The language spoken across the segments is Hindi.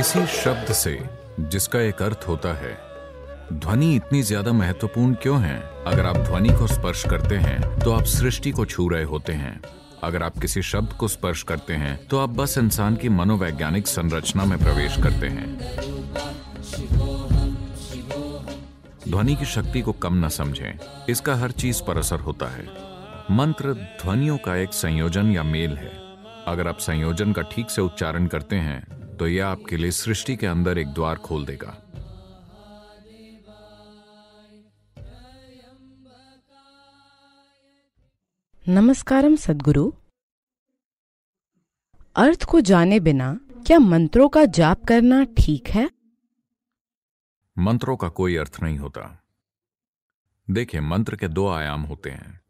किसी शब्द से, जिसका एक अर्थ होता है, ध्वनि इतनी ज़्यादा महत्वपूर्ण क्यों है? अगर आप ध्वनि को स्पर्श करते हैं तो आप सृष्टि को छू रहे होते हैं। अगर आप किसी शब्द को स्पर्श करते हैं तो आप बस इंसान की मनोवैज्ञानिक संरचना में प्रवेश करते हैं। ध्वनि की शक्ति को कम न समझें। इसका हर चीज़ पर असर होता है। मंत्र ध्वनियों का एक संयोजन या मेल है। अगर आप संयोजन का ठीक से उच्चारण करते हैं तो यह आपके लिए सृष्टि के अंदर एक द्वार खोल देगा। नमस्कारम सदगुरु। अर्थ को जाने बिना क्या मंत्रों का जाप करना ठीक है? मंत्रों का कोई अर्थ नहीं होता। देखिए मंत्र के दो आयाम होते हैं।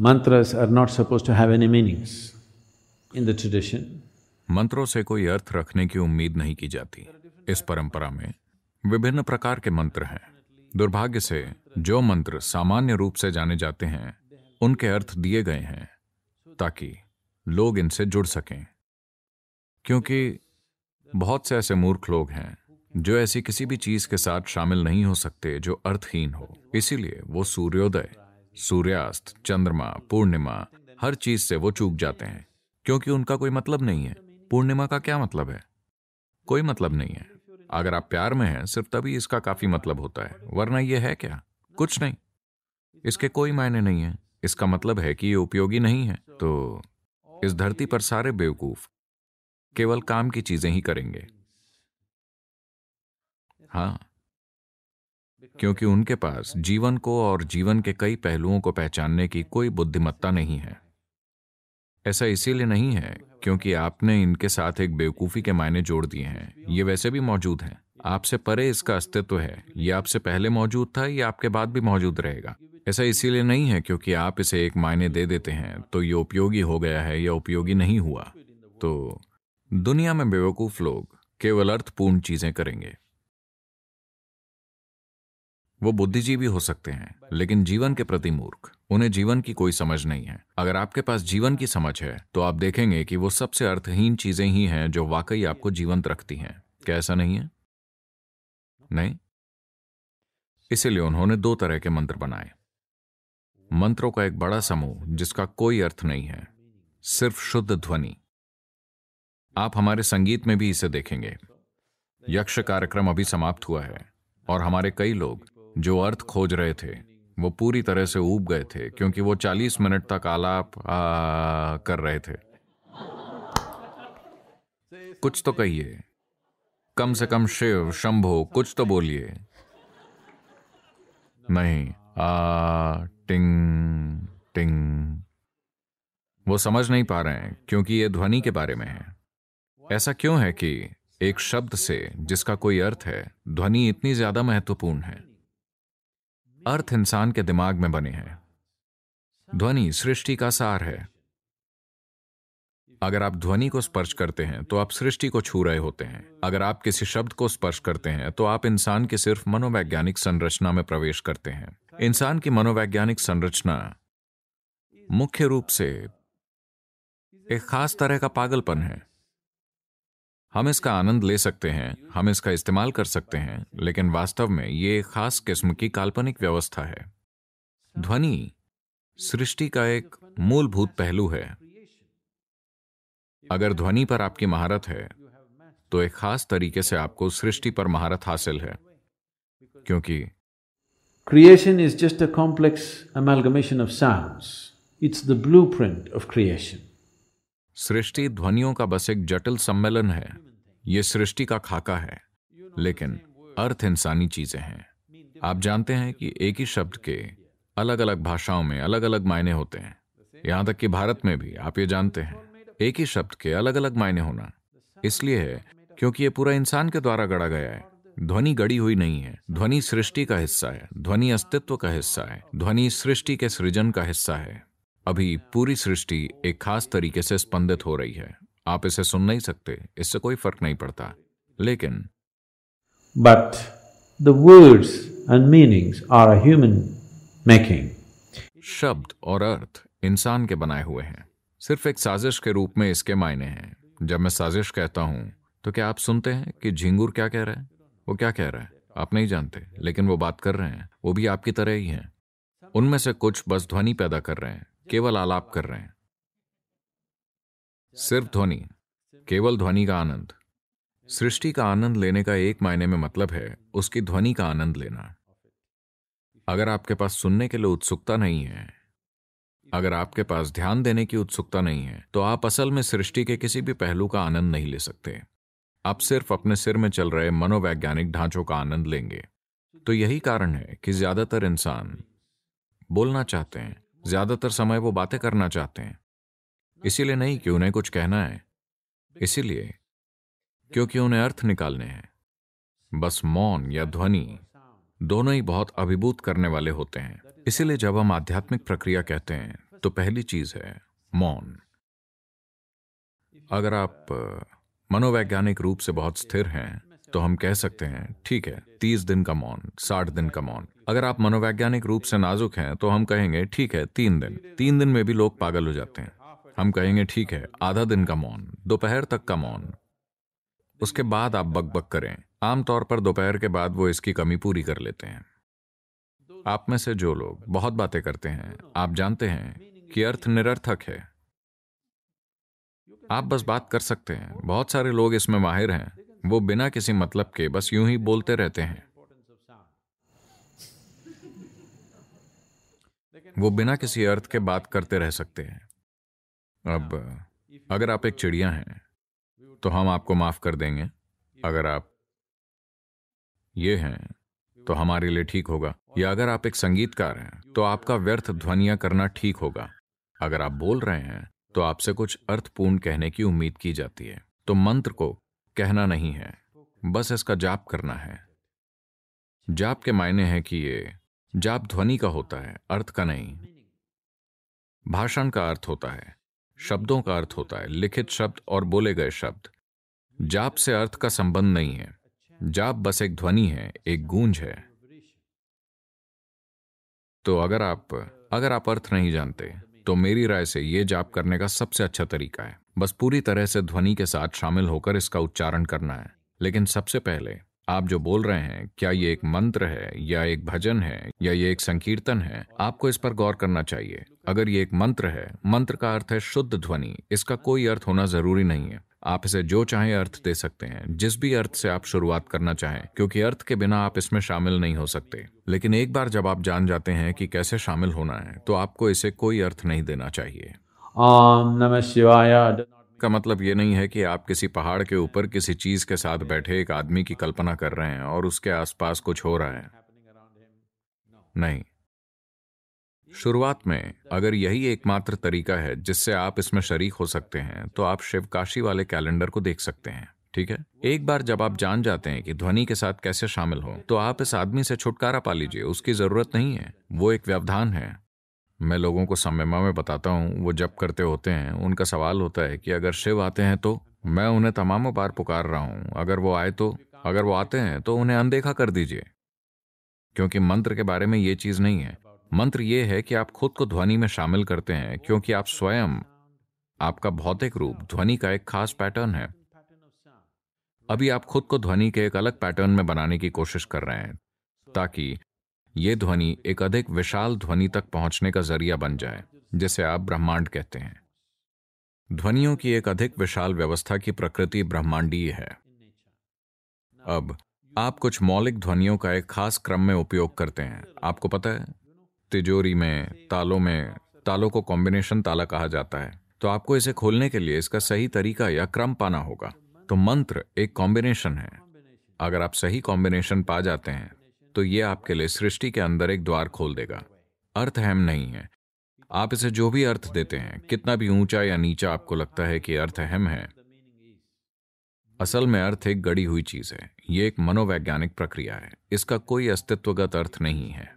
Mantras are not supposed to have any meanings. In the tradition. मंत्रों से कोई अर्थ रखने की उम्मीद नहीं की जाती। इस परंपरा में विभिन्न प्रकार के मंत्र हैं। दुर्भाग्य से जो मंत्र सामान्य रूप से जाने जाते हैं, उनके अर्थ दिए गए हैं, ताकि लोग इनसे जुड़ सकें। क्योंकि बहुत से ऐसे मूर्ख लोग हैं, जो ऐसी किसी भी चीज़ के साथ शामिल नहीं हो सकते जो अर्थहीन हो। इसीलिए वो सूर्योदय, सूर्यास्त, चंद्रमा, पूर्णिमा, हर चीज़ से वो चूक जाते हैं। क्योंकि उनका कोई मतलब नहीं है। पूर्णिमा का क्या मतलब है? कोई मतलब नहीं है। अगर आप प्यार में हैं, सिर्फ़ तभी इसका काफ़ी मतलब होता है, वरना यह है क्या? कुछ नहीं। इसके कोई मायने नहीं है। इसका मतलब है कि ये उपयोगी नहीं है। तो इस धरती पर सारे बेवकूफ़ केवल काम की चीज़ें ही करेंगे। हाँ। क्योंकि उनके पास जीवन को और जीवन के कई पहलुओं को पहचानने की कोई बुद्धिमत्ता नहीं है। ऐसा इसीलिए नहीं है क्योंकि आपने इनके साथ एक बेवकूफ़ी के मायने जोड़ दिए हैं। ये वैसे भी मौजूद हैं। आपसे परे इसका अस्तित्व है। ये आपसे पहले मौजूद था, ये आपके बाद भी मौजूद रहेगा। ऐसा इसीलिए नहीं है क्योंकि आप इसे एक मायने दे देते हैं तो ये उपयोगी हो गया है या उपयोगी नहीं हुआ। तो दुनिया में बेवकूफ़ लोग केवल अर्थपूर्ण चीज़ें करेंगे। वो बुद्धिजीवी हो सकते हैं, लेकिन जीवन के प्रति मूर्ख। उन्हें जीवन की कोई समझ नहीं है। अगर आपके पास जीवन की समझ है तो आप देखेंगे कि वो सबसे अर्थहीन चीज़ें ही हैं जो वाकई आपको जीवंत रखती हैं। क्या ऐसा नहीं है? नहीं? इसीलिए उन्होंने दो तरह के मंत्र बनाए। मंत्रों का एक बड़ा समूह, जिसका कोई अर्थ नहीं है। सिर्फ़ शुद्ध ध्वनि। आप हमारे संगीत में भी इसे देखेंगे। यक्ष कार्यक्रम अभी समाप्त हुआ है, और हमारे कई लोग जो अर्थ खोज रहे थे, वो पूरी तरह से ऊब गए थे, क्योंकि वो 40 मिनट तक आलाप कर रहे थे। कुछ तो कहिए। कम से कम शिव, शंभो, कुछ तो बोलिए। नहीं, आ, टिंग टिंग। वो समझ नहीं पा रहे हैं, क्योंकि ये ध्वनि के बारे में है। ऐसा क्यों है कि एक शब्द से, जिसका कोई अर्थ है, ध्वनि इतनी ज़्यादा महत्वपूर्ण है? अर्थ इंसान के दिमाग में बने हैं। ध्वनि सृष्टि का सार है। अगर आप ध्वनि को स्पर्श करते हैं तो आप सृष्टि को छू रहे होते हैं। अगर आप किसी शब्द को स्पर्श करते हैं तो आप इंसान की सिर्फ़ मनोवैज्ञानिक संरचना में प्रवेश करते हैं। इंसान की मनोवैज्ञानिक संरचना मुख्य रूप से एक खास तरह का पागलपन है। हम इसका आनंद ले सकते हैं हम इसका इस्तेमाल कर सकते हैं लेकिन वास्तव में ये एक खास किस्म की काल्पनिक व्यवस्था है ध्वनि सृष्टि का एक मूलभूत पहलू है अगर ध्वनि पर आपकी महारत है तो एक खास तरीके से आपको सृष्टि पर महारत हासिल है क्योंकि Creation is just a complex amalgamation of sounds. It's the blueprint of creation. सृष्टि ध्वनियों का बस एक जटिल सम्मेलन है ये सृष्टि का खाका है, लेकिन अर्थ इंसानी चीज़ें हैं। आप जानते हैं कि एक ही शब्द के अलग अलग भाषाओं में अलग अलग मायने होते हैं। यहाँ तक कि भारत में भी, आप ये जानते हैं, एक ही शब्द के अलग अलग मायने होना। इसलिए है, क्योंकि ये पूरा इंसान के द्वारा गढ़ा गया है। ध्वनि गढ़ी हुई नहीं है, ध्वनि सृष्टि का हिस्सा है, ध्वनि अस्तित्व का हिस्सा है, ध्वनि सृष्टि के सृजन का हिस्सा है। अभी पूरी सृष्टि एक खास तरीके से स्पंदित हो रही है। आप इसे सुन नहीं सकते इससे कोई फ़र्क नहीं पड़ता। लेकिन but words and meanings are a human making. शब्द और अर्थ इंसान के बनाए हुए हैं। सिर्फ़ एक साजिश के रूप में इसके मायने हैं। जब मैं साजिश कहता हूँ तो क्या आप सुनते हैं कि झिंगूर क्या कह रहा है? वो क्या कह रहा है? आप नहीं जानते लेकिन वो बात कर रहे हैं। वो भी आपकी तरह ही हैं। उनमें से कुछ बस ध्वनि पैदा कर रहे हैं केवल आलाप कर रहे हैं। सिर्फ़ ध्वनि, केवल ध्वनि का आनंद। सृष्टि का आनंद लेने का एक मायने में मतलब है उसकी ध्वनि का आनंद लेना। अगर आपके पास सुनने के लिए उत्सुकता नहीं है, अगर आपके पास ध्यान देने की उत्सुकता नहीं है तो आप असल में सृष्टि के किसी भी पहलू का आनंद नहीं ले सकते। आप सिर्फ़ अपने सिर में चल रहे मनोवैज्ञानिक ढांचों का आनंद लेंगे। तो यही कारण है कि ज़्यादातर इंसान बोलना चाहते हैं, ज़्यादातर समय वो बातें करना चाहते हैं। इसीलिए नहीं कि उन्हें कुछ कहना है। इसीलिए, क्योंकि उन्हें अर्थ निकालने हैं। बस मौन या ध्वनि दोनों ही बहुत अभिभूत करने वाले होते हैं। इसीलिए जब हम आध्यात्मिक प्रक्रिया कहते हैं तो पहली चीज़ है मौन। अगर आप मनोवैज्ञानिक रूप से बहुत स्थिर हैं तो हम कह सकते हैं, ठीक है, तीस दिन का मौन, साठ दिन का मौन। अगर आप मनोवैज्ञानिक रूप से नाजुक हैं तो हम कहेंगे, ठीक है, तीन दिन। तीन दिन में भी लोग पागल हो जाते हैं। हम कहेंगे, ठीक है, आधा दिन का मौन, दोपहर तक का मौन। उसके बाद आप बकबक करें। आमतौर पर दोपहर के बाद वो इसकी कमी पूरी कर लेते हैं। आप में से जो लोग बहुत बातें करते हैं, आप जानते हैं कि अर्थ निरर्थक है। आप बस बात कर सकते हैं। बहुत सारे लोग इसमें माहिर हैं। वो बिना किसी मतलब के बस यूँ ही बोलते रहते हैं। वो बिना किसी अर्थ के बात करते रह सकते हैं। अब अगर आप एक चिड़िया हैं तो हम आपको माफ़ कर देंगे। अगर आप ये हैं तो हमारे लिए ठीक होगा। या अगर आप एक संगीतकार हैं तो आपका व्यर्थ ध्वनिया करना ठीक होगा। अगर आप बोल रहे हैं तो आपसे कुछ अर्थपूर्ण कहने की उम्मीद की जाती है। तो मंत्र को कहना नहीं है बस इसका जाप करना है। जाप के मायने हैं कि ये जाप ध्वनि का होता है अर्थ का नहीं। भाषण का अर्थ होता है। शब्दों का अर्थ होता है, लिखित शब्द और बोले गए शब्द। जाप से अर्थ का संबंध नहीं है। जाप बस एक ध्वनि है, एक गूंज है। तो अगर आप अगर आप अर्थ नहीं जानते तो मेरी राय से यह जाप करने का सबसे अच्छा तरीका है। बस पूरी तरह से ध्वनि के साथ शामिल होकर इसका उच्चारण करना है। लेकिन सबसे पहले आप जो बोल रहे हैं, क्या ये एक मंत्र है, या एक भजन है, या ये एक संकीर्तन है, आपको इस पर गौर करना चाहिए। अगर ये एक मंत्र है, मंत्र का अर्थ है शुद्ध ध्वनि, इसका कोई अर्थ होना ज़रूरी नहीं है। आप इसे जो चाहे अर्थ दे सकते हैं, जिस भी अर्थ से आप शुरुआत करना चाहें, क्योंकि अर्थ के बिना आप इसमें शामिल नहीं हो सकते। लेकिन एक बार जब आप जान जाते हैं कि कैसे शामिल होना है तो आपको इसे कोई अर्थ नहीं देना चाहिए। ओम नमः शिवाय। का मतलब ये नहीं है कि आप किसी पहाड़ के ऊपर किसी चीज़ के साथ बैठे एक आदमी की कल्पना कर रहे हैं और उसके आसपास कुछ हो रहा है। नहीं। शुरुआत में अगर यही एकमात्र तरीका है जिससे आप इसमें शरीक हो सकते हैं तो आप शिवकाशी वाले कैलेंडर को देख सकते हैं, ठीक है? एक बार जब आप जान जाते हैं कि ध्वनि के साथ कैसे शामिल हो तो आप इस आदमी से छुटकारा पा लीजिए, उसकी ज़रूरत नहीं है, वो एक व्यवधान है। मैं लोगों को सम्यमा में बताता हूँ, वो जब करते होते हैं, उनका सवाल होता है कि अगर शिव आते हैं तो मैं उन्हें तमामों बार पुकार रहा हूँ। अगर वो आए तो अगर वो आते हैं तो उन्हें अनदेखा कर दीजिए। क्योंकि मंत्र के बारे में ये चीज़ नहीं है। मंत्र ये है कि आप खुद को ध्वनि में शामिल करते हैं, क्योंकि आप स्वयं, आपका भौतिक रूप, ध्वनि का एक खास पैटर्न है। अभी आप खुद को ध्वनि के एक अलग पैटर्न में बनाने की कोशिश कर रहे हैं, ताकि ये ध्वनि एक अधिक विशाल ध्वनि तक पहुँचने का ज़रिया बन जाए, जिसे आप ब्रह्मांड कहते हैं। ध्वनियों की एक अधिक विशाल व्यवस्था की प्रकृति ब्रह्मांडीय है। अब, आप कुछ मौलिक ध्वनियों का एक खास क्रम में उपयोग करते हैं। आपको पता है, तिजोरी में, तालों में, तालों को कॉम्बिनेशन ताला कहा जाता है। तो आपको इसे खोलने के लिए इसका सही तरीका या क्रम पाना होगा। तो मंत्र एक कॉम्बिनेशन है। अगर आप सही कॉम्बिनेशन पा जाते हैं तो ये आपके लिए सृष्टि के अंदर एक द्वार खोल देगा। अर्थ अहम नहीं है। आप इसे जो भी अर्थ देते हैं कितना भी ऊँचा या नीचा आपको लगता है कि अर्थ अहम है। असल में अर्थ एक गड़ी हुई चीज़ है। यह एक मनोवैज्ञानिक प्रक्रिया है। इसका कोई अस्तित्वगत अर्थ नहीं है।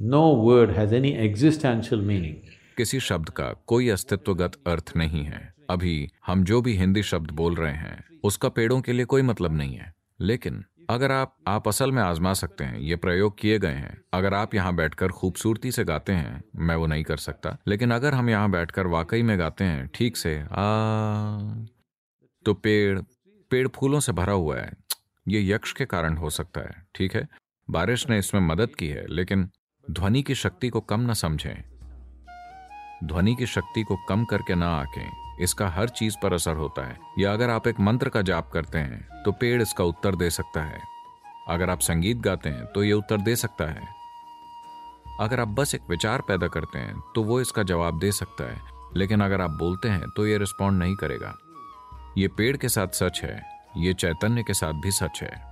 No word has any existential meaning किसी शब्द का कोई अस्तित्वगत अर्थ नहीं है। अभी हम जो भी हिंदी शब्द बोल रहे हैं उसका पेड़ों के लिए कोई मतलब नहीं है। लेकिन अगर आप आप असल में आजमा सकते हैं, ये प्रयोग किए गए हैं। अगर आप यहाँ बैठकर खूबसूरती से गाते हैं, मैं वो नहीं कर सकता। लेकिन अगर हम यहाँ बैठकर वाकई में गाते हैं, ठीक से, आ तो पेड़ पेड़ फूलों से भरा हुआ है। ये यक्ष के कारण हो सकता है, ठीक है? बारिश ने इसमें मदद की है, लेकिन ध्वनि की शक्ति को कम ना समझें। ध्वनि की शक्ति को कम करके ना आके। इसका हर चीज़ पर असर होता है। या अगर आप एक मंत्र का जाप करते हैं तो पेड़ इसका उत्तर दे सकता है। अगर आप संगीत गाते हैं तो ये उत्तर दे सकता है। अगर आप बस एक विचार पैदा करते हैं तो वो इसका जवाब दे सकता है। लेकिन अगर आप बोलते हैं तो ये रिस्पॉन्ड नहीं करेगा। ये पेड़ के साथ सच है, ये चैतन्य के साथ भी सच है।